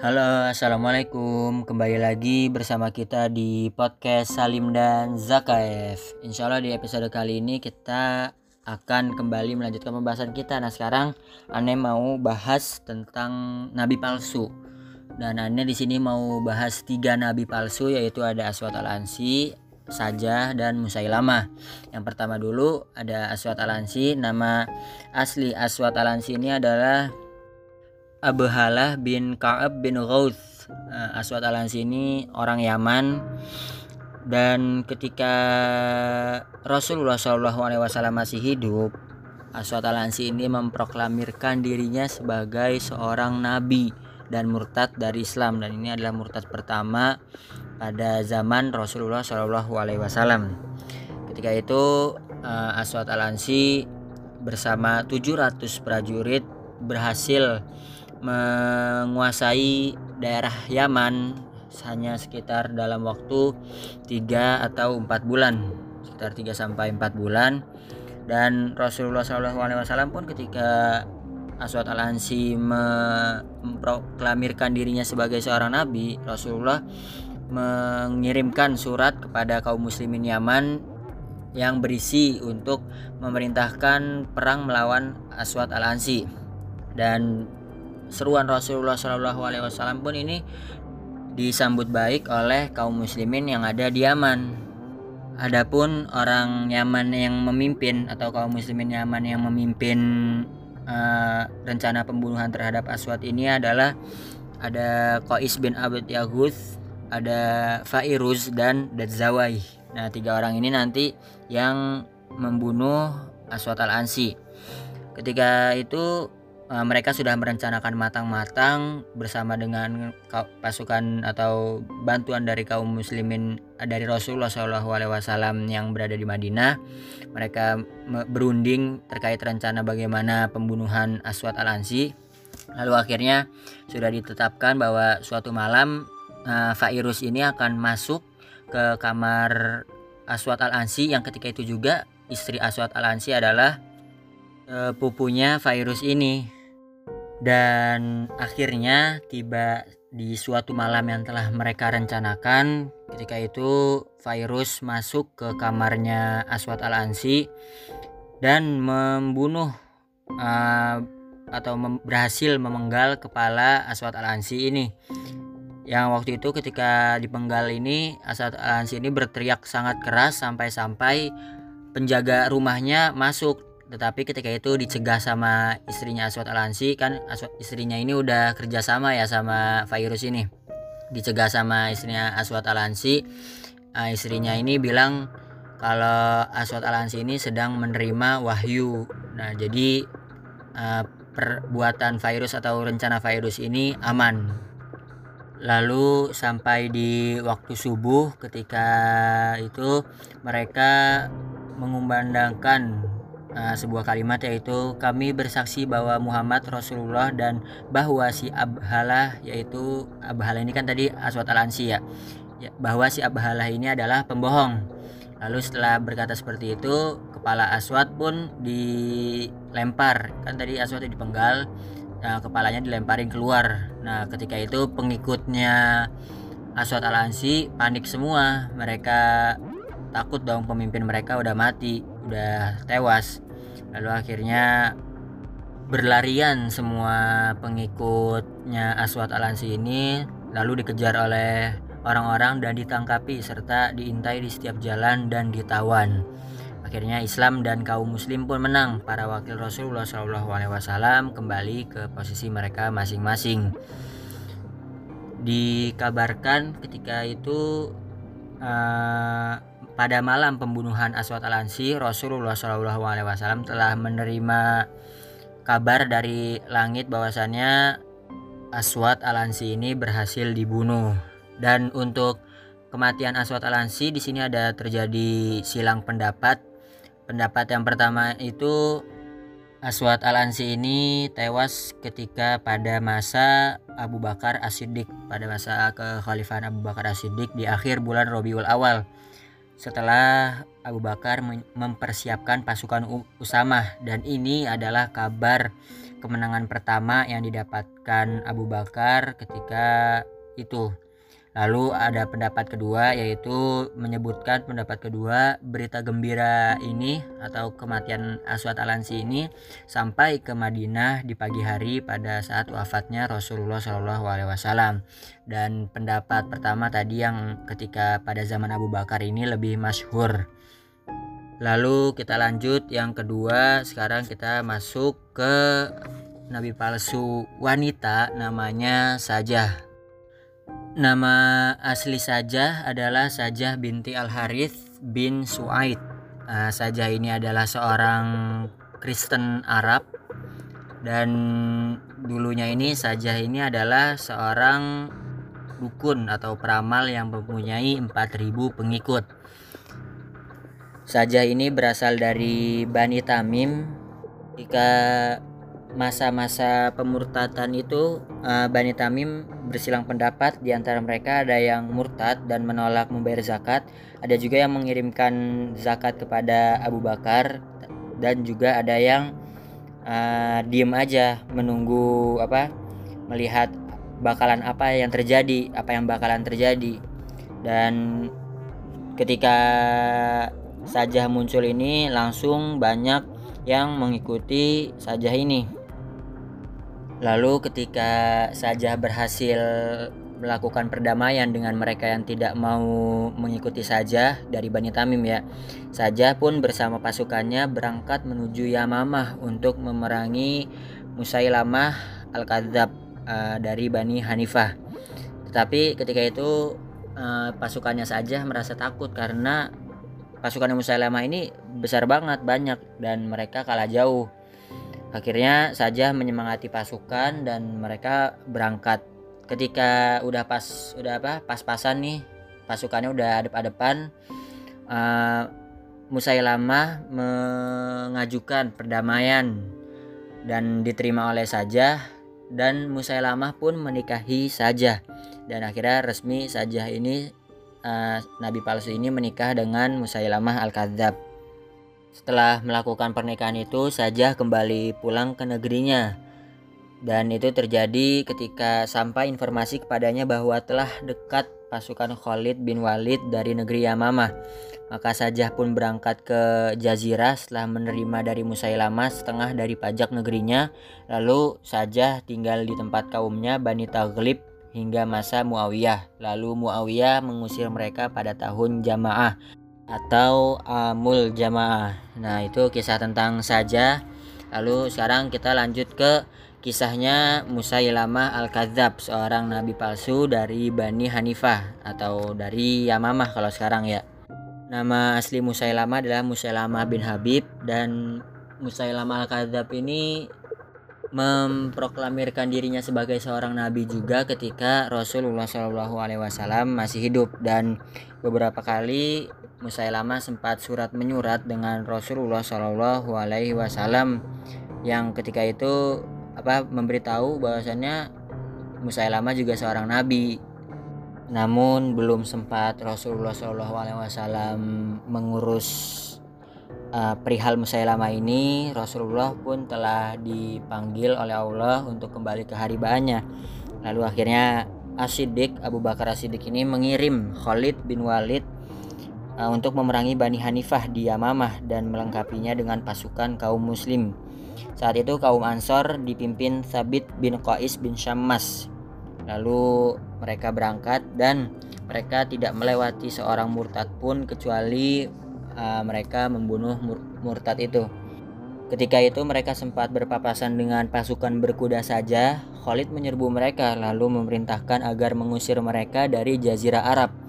Halo, assalamualaikum. Kembali lagi bersama kita di podcast Salim dan Zakaev. Insya Allah di episode kali ini kita akan kembali melanjutkan pembahasan kita. Nah sekarang Ane mau bahas tentang nabi palsu. Dan Ane di sini mau bahas tiga nabi palsu yaitu ada Aswat al-Ansi, Sajah dan Musailamah. Yang pertama dulu ada Aswat al-Ansi. Nama asli Aswat al-Ansi ini adalah Abhalah bin Ka'ab bin Ghouth uh, Aswad al ini orang Yaman. Dan ketika Rasulullah SAW masih hidup Aswad al ini memproklamirkan dirinya sebagai seorang nabi dan murtad dari Islam. Dan ini adalah murtad pertama pada zaman Rasulullah SAW. Ketika itu uh, Aswad al bersama 700 prajurit berhasil menguasai daerah Yaman hanya sekitar dalam waktu 3 atau 4 bulan sekitar 3 sampai 4 bulan. Dan Rasulullah SAW pun ketika Aswad al-Ansi memproklamirkan dirinya sebagai seorang nabi Rasulullah mengirimkan surat kepada kaum muslimin Yaman yang berisi untuk memerintahkan perang melawan Aswad al-Ansi. Dan seruan Rasulullah Shallallahu Alaihi Wasallam pun ini disambut baik oleh kaum muslimin yang ada di Yaman. Adapun orang Yaman yang memimpin atau kaum muslimin Yaman yang memimpin uh, rencana pembunuhan terhadap Aswad ini adalah ada Qais bin Abd Yaguth, ada Fairuz dan Dadzawai. Nah, tiga orang ini nanti yang membunuh Aswad al-Ansi. Ketika itu uh, mereka sudah merencanakan matang-matang bersama dengan pasukan atau bantuan dari kaum muslimin eh, dari Rasulullah SAW yang berada di Madinah. Mereka berunding terkait rencana bagaimana pembunuhan Aswad al-Ansi. Lalu akhirnya sudah ditetapkan bahwa suatu malam uh, Fairus ini akan masuk ke kamar Aswad al-Ansi yang ketika itu juga istri Aswad al-Ansi adalah uh, pupunya Fairus ini dan akhirnya tiba di suatu malam yang telah mereka rencanakan. Ketika itu virus masuk ke kamarnya Aswad Al-Ansi dan membunuh uh, atau mem berhasil memenggal kepala Aswad Al-Ansi ini. Yang waktu itu ketika dipenggal ini Aswad Al-Ansi ini berteriak sangat keras sampai-sampai penjaga rumahnya masuk tetapi ketika itu dicegah sama istrinya Aswad Alansi kan Aswad, istrinya ini udah kerjasama ya sama virus ini. Dicegah sama istrinya Aswad Alansi. Uh, istrinya ini bilang kalau Aswad Alansi ini sedang menerima wahyu. Nah jadi uh, perbuatan virus atau rencana virus ini aman. Lalu sampai di waktu subuh ketika itu mereka mengumandangkan uh, sebuah kalimat yaitu kami bersaksi bahwa Muhammad Rasulullah dan bahwa si Abhalah yaitu Abhalah ini kan tadi Aswat al-Ansi ya. ya bahwa si Abhalah ini adalah pembohong. Lalu setelah berkata seperti itu kepala Aswat pun dilempar. Kan tadi Aswat dipenggal nah, kepalanya dilemparin keluar. Nah ketika itu pengikutnya Aswat al-Ansi panik semua. Mereka takut dong pemimpin mereka udah mati udah tewas. Lalu akhirnya berlarian semua pengikutnya Aswad Alansi ini lalu dikejar oleh orang-orang dan ditangkapi serta diintai di setiap jalan dan ditawan. Akhirnya Islam dan kaum muslim pun menang. Para wakil Rasulullah SAW kembali ke posisi mereka masing-masing. Dikabarkan ketika itu uh, pada malam pembunuhan Aswad al-Ansi, Rasulullah SAW telah menerima kabar dari langit bahwasannya Aswad al-Ansi ini berhasil dibunuh. Dan untuk kematian Aswad al-Ansi di sini ada terjadi silang pendapat. Pendapat yang pertama itu Aswad al-Ansi ini tewas ketika pada masa Abu Bakar As-Siddiq pada masa kekhalifahan Abu Bakar As-Siddiq di akhir bulan Rabiul Awal setelah Abu Bakar mempersiapkan pasukan Usamah dan ini adalah kabar kemenangan pertama yang didapatkan Abu Bakar ketika itu. Lalu ada pendapat kedua yaitu menyebutkan pendapat kedua berita gembira ini atau kematian Aswad Alansi ini sampai ke Madinah di pagi hari pada saat wafatnya Rasulullah Shallallahu Alaihi Wasallam. Dan pendapat pertama tadi yang ketika pada zaman Abu Bakar ini lebih masyhur. Lalu kita lanjut yang kedua sekarang kita masuk ke nabi palsu wanita namanya Sajah. Nama asli Sajah adalah Sajah binti Al Harith bin Suaid. Uh, Sajah ini adalah seorang Kristen Arab dan dulunya ini Sajah ini adalah seorang dukun atau peramal yang mempunyai 4000 pengikut. Sajah ini berasal dari Bani Tamim. Jika masa-masa pemurtatan itu uh, Bani Tamim bersilang pendapat. Di antara mereka ada yang murtad dan menolak membayar zakat. Ada juga yang mengirimkan zakat kepada Abu Bakar dan juga ada yang uh, diem aja menunggu apa melihat bakalan apa yang terjadi apa yang bakalan terjadi. Dan ketika sajah muncul ini langsung banyak yang mengikuti sajah ini Lalu ketika Sajah berhasil melakukan perdamaian dengan mereka yang tidak mau mengikuti Sajah dari Bani Tamim ya. Sajah pun bersama pasukannya berangkat menuju Yamamah untuk memerangi Musailamah Al-Kadzab uh, dari Bani Hanifah. Tetapi ketika itu uh, pasukannya saja merasa takut karena pasukan Musailamah ini besar banget banyak dan mereka kalah jauh Akhirnya saja menyemangati pasukan dan mereka berangkat. Ketika udah pas udah apa pas-pasan nih pasukannya udah adep-adepan uh, Musailamah mengajukan perdamaian dan diterima oleh saja dan Musailamah pun menikahi saja dan akhirnya resmi saja ini uh, nabi palsu ini menikah dengan Musailamah al-Kadzab. Setelah melakukan pernikahan itu, saja kembali pulang ke negerinya. Dan itu terjadi ketika sampai informasi kepadanya bahwa telah dekat pasukan Khalid bin Walid dari negeri Yamamah. Maka Sajah pun berangkat ke Jazirah setelah menerima dari Musailamah setengah dari pajak negerinya. Lalu Sajah tinggal di tempat kaumnya Bani Taghlib hingga masa Muawiyah. Lalu Muawiyah mengusir mereka pada tahun Jamaah atau amul jamaah. Nah, itu kisah tentang saja. Lalu sekarang kita lanjut ke kisahnya Musailamah Al-Kadzab, seorang nabi palsu dari Bani Hanifah atau dari Yamamah kalau sekarang ya. Nama asli Musailamah adalah Musailamah bin Habib dan Musailamah Al-Kadzab ini memproklamirkan dirinya sebagai seorang nabi juga ketika Rasulullah Shallallahu masih hidup dan beberapa kali Musailamah sempat surat menyurat dengan Rasulullah Shallallahu Alaihi Wasallam yang ketika itu apa memberitahu bahwasannya Musailamah juga seorang nabi. Namun belum sempat Rasulullah Shallallahu Alaihi Wasallam mengurus uh, perihal Musailamah ini, Rasulullah pun telah dipanggil oleh Allah untuk kembali ke haribaannya. Lalu akhirnya Asidik Abu Bakar Asidik ini mengirim Khalid bin Walid uh, untuk memerangi Bani Hanifah di Yamamah dan melengkapinya dengan pasukan kaum muslim. Saat itu kaum Ansor dipimpin Sabit bin Qais bin Syammas. Lalu mereka berangkat dan mereka tidak melewati seorang murtad pun kecuali uh, mereka membunuh mur murtad itu. Ketika itu mereka sempat berpapasan dengan pasukan berkuda saja. Khalid menyerbu mereka lalu memerintahkan agar mengusir mereka dari jazirah Arab.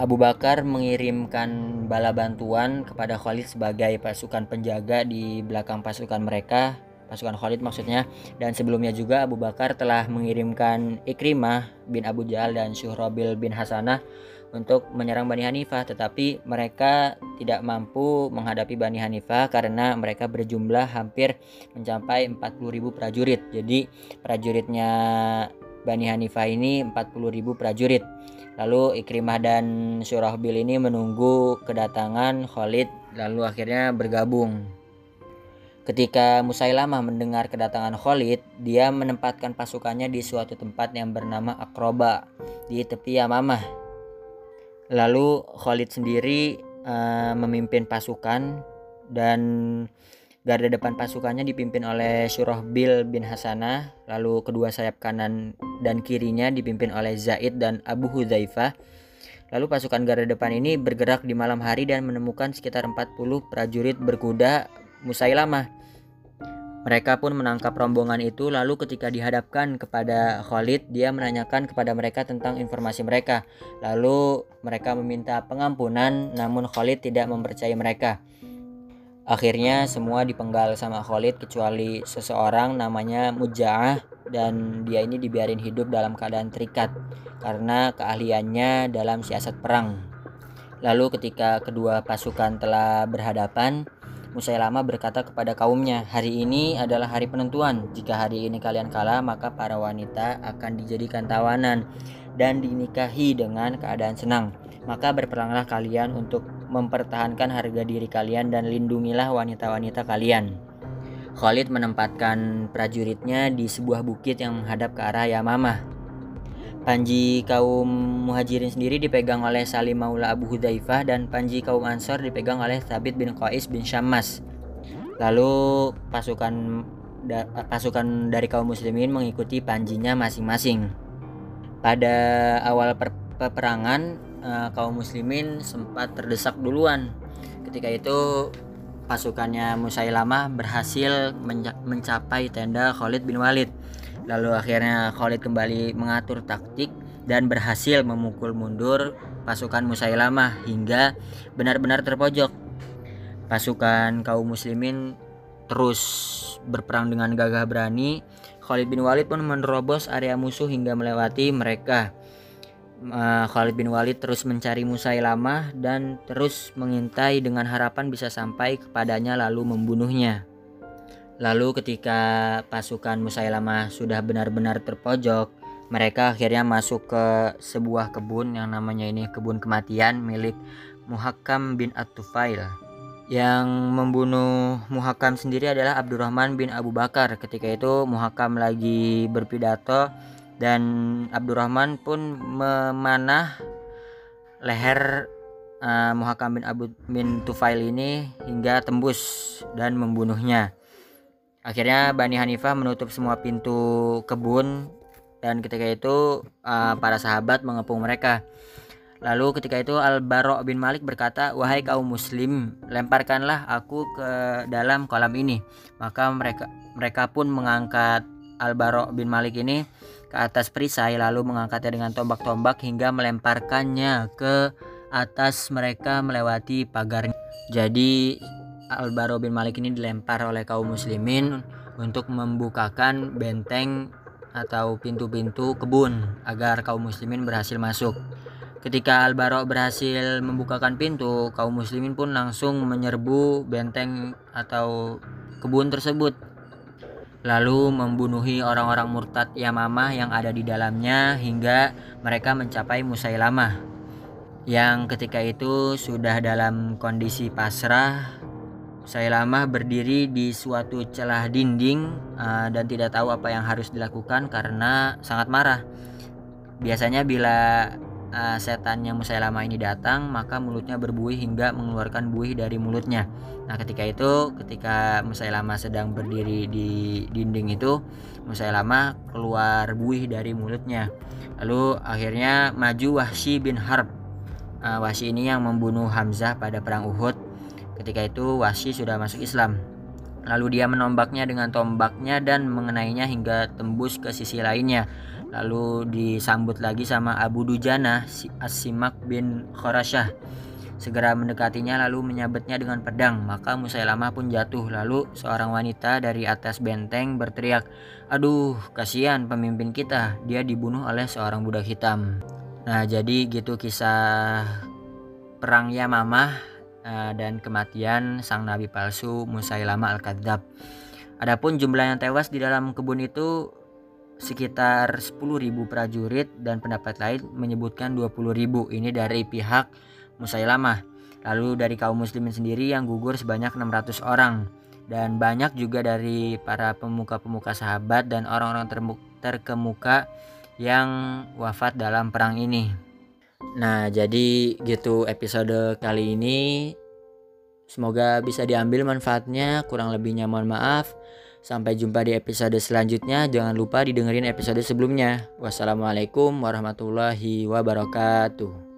Abu Bakar mengirimkan bala bantuan kepada Khalid sebagai pasukan penjaga di belakang pasukan mereka, pasukan Khalid maksudnya. Dan sebelumnya juga Abu Bakar telah mengirimkan Ikrimah bin Abu Jahal dan Syuhrobil bin Hasanah untuk menyerang Bani Hanifah, tetapi mereka tidak mampu menghadapi Bani Hanifah karena mereka berjumlah hampir mencapai 40.000 prajurit. Jadi prajuritnya Bani Hanifah ini 40.000 prajurit. Lalu Ikrimah dan Surahbil ini menunggu kedatangan Khalid lalu akhirnya bergabung. Ketika Musailamah mendengar kedatangan Khalid, dia menempatkan pasukannya di suatu tempat yang bernama Akroba di tepi Yamamah. Lalu Khalid sendiri uh, memimpin pasukan dan garda depan pasukannya dipimpin oleh Surahbil bin Hasanah, lalu kedua sayap kanan dan kirinya dipimpin oleh Zaid dan Abu Hudzaifah. Lalu pasukan garda depan ini bergerak di malam hari dan menemukan sekitar 40 prajurit berkuda Musailamah. Mereka pun menangkap rombongan itu lalu ketika dihadapkan kepada Khalid dia menanyakan kepada mereka tentang informasi mereka. Lalu mereka meminta pengampunan namun Khalid tidak mempercayai mereka. Akhirnya semua dipenggal sama Khalid kecuali seseorang namanya Muja'ah dan dia ini dibiarin hidup dalam keadaan terikat karena keahliannya dalam siasat perang. Lalu ketika kedua pasukan telah berhadapan, Musailama berkata kepada kaumnya, "Hari ini adalah hari penentuan. Jika hari ini kalian kalah, maka para wanita akan dijadikan tawanan dan dinikahi dengan keadaan senang. Maka berperanglah kalian untuk mempertahankan harga diri kalian dan lindungilah wanita-wanita kalian." Khalid menempatkan prajuritnya di sebuah bukit yang menghadap ke arah Yamamah. Panji kaum muhajirin sendiri dipegang oleh Salim Maula Abu Hudzaifah dan panji kaum Ansor dipegang oleh Thabit bin Qais bin Syammas. Lalu pasukan pasukan dari kaum muslimin mengikuti panjinya masing-masing. Pada awal per, peperangan uh, kaum muslimin sempat terdesak duluan. Ketika itu pasukannya Musailamah berhasil mencapai tenda Khalid bin Walid Lalu akhirnya Khalid kembali mengatur taktik dan berhasil memukul mundur pasukan Musailamah hingga benar-benar terpojok. Pasukan kaum muslimin terus berperang dengan gagah berani. Khalid bin Walid pun menerobos area musuh hingga melewati mereka. Uh, Khalid bin Walid terus mencari Musailamah dan terus mengintai dengan harapan bisa sampai kepadanya lalu membunuhnya. Lalu ketika pasukan Musailamah sudah benar-benar terpojok, mereka akhirnya masuk ke sebuah kebun yang namanya ini kebun kematian milik Muhakam bin At-Tufail. Yang membunuh Muhakam sendiri adalah Abdurrahman bin Abu Bakar. Ketika itu Muhakam lagi berpidato dan Abdurrahman pun memanah leher uh, Muhakam bin Abu bin Tufail ini hingga tembus dan membunuhnya. Akhirnya Bani Hanifah menutup semua pintu kebun dan ketika itu uh, para sahabat mengepung mereka. Lalu ketika itu Al-Bara' bin Malik berkata, "Wahai kaum muslim, lemparkanlah aku ke dalam kolam ini." Maka mereka mereka pun mengangkat Al-Bara' bin Malik ini ke atas perisai lalu mengangkatnya dengan tombak-tombak hingga melemparkannya ke atas mereka melewati pagarnya. Jadi Al-Baro bin Malik ini dilempar oleh kaum muslimin untuk membukakan benteng atau pintu-pintu kebun agar kaum muslimin berhasil masuk. Ketika Al-Baro berhasil membukakan pintu, kaum muslimin pun langsung menyerbu benteng atau kebun tersebut. Lalu membunuhi orang-orang murtad Yamamah yang ada di dalamnya hingga mereka mencapai Musailamah yang ketika itu sudah dalam kondisi pasrah saya lama berdiri di suatu celah dinding uh, dan tidak tahu apa yang harus dilakukan karena sangat marah. Biasanya bila uh, setan yang lama ini datang, maka mulutnya berbuih hingga mengeluarkan buih dari mulutnya. Nah, ketika itu, ketika lama sedang berdiri di dinding itu, lama keluar buih dari mulutnya. Lalu akhirnya maju Wahsy bin Harb. Uh, Wahsy ini yang membunuh Hamzah pada perang Uhud Ketika itu Wasi sudah masuk Islam. Lalu dia menombaknya dengan tombaknya dan mengenainya hingga tembus ke sisi lainnya. Lalu disambut lagi sama Abu Dujana Asimak bin Khurasyah. Segera mendekatinya lalu menyabetnya dengan pedang. Maka Musailamah pun jatuh. Lalu seorang wanita dari atas benteng berteriak, "Aduh, kasihan pemimpin kita. Dia dibunuh oleh seorang budak hitam." Nah, jadi gitu kisah perang Yamamah Eh, dan kematian sang nabi palsu Musailamah al-Kadzab. Adapun jumlah yang tewas di dalam kebun itu sekitar 10.000 prajurit dan pendapat lain menyebutkan 20.000. Ini dari pihak Musailamah. Lalu dari kaum muslimin sendiri yang gugur sebanyak 600 orang dan banyak juga dari para pemuka-pemuka sahabat dan orang-orang terkemuka yang wafat dalam perang ini. Nah, jadi gitu episode kali ini. Semoga bisa diambil manfaatnya. Kurang lebihnya mohon maaf. Sampai jumpa di episode selanjutnya. Jangan lupa didengerin episode sebelumnya. Wassalamualaikum warahmatullahi wabarakatuh.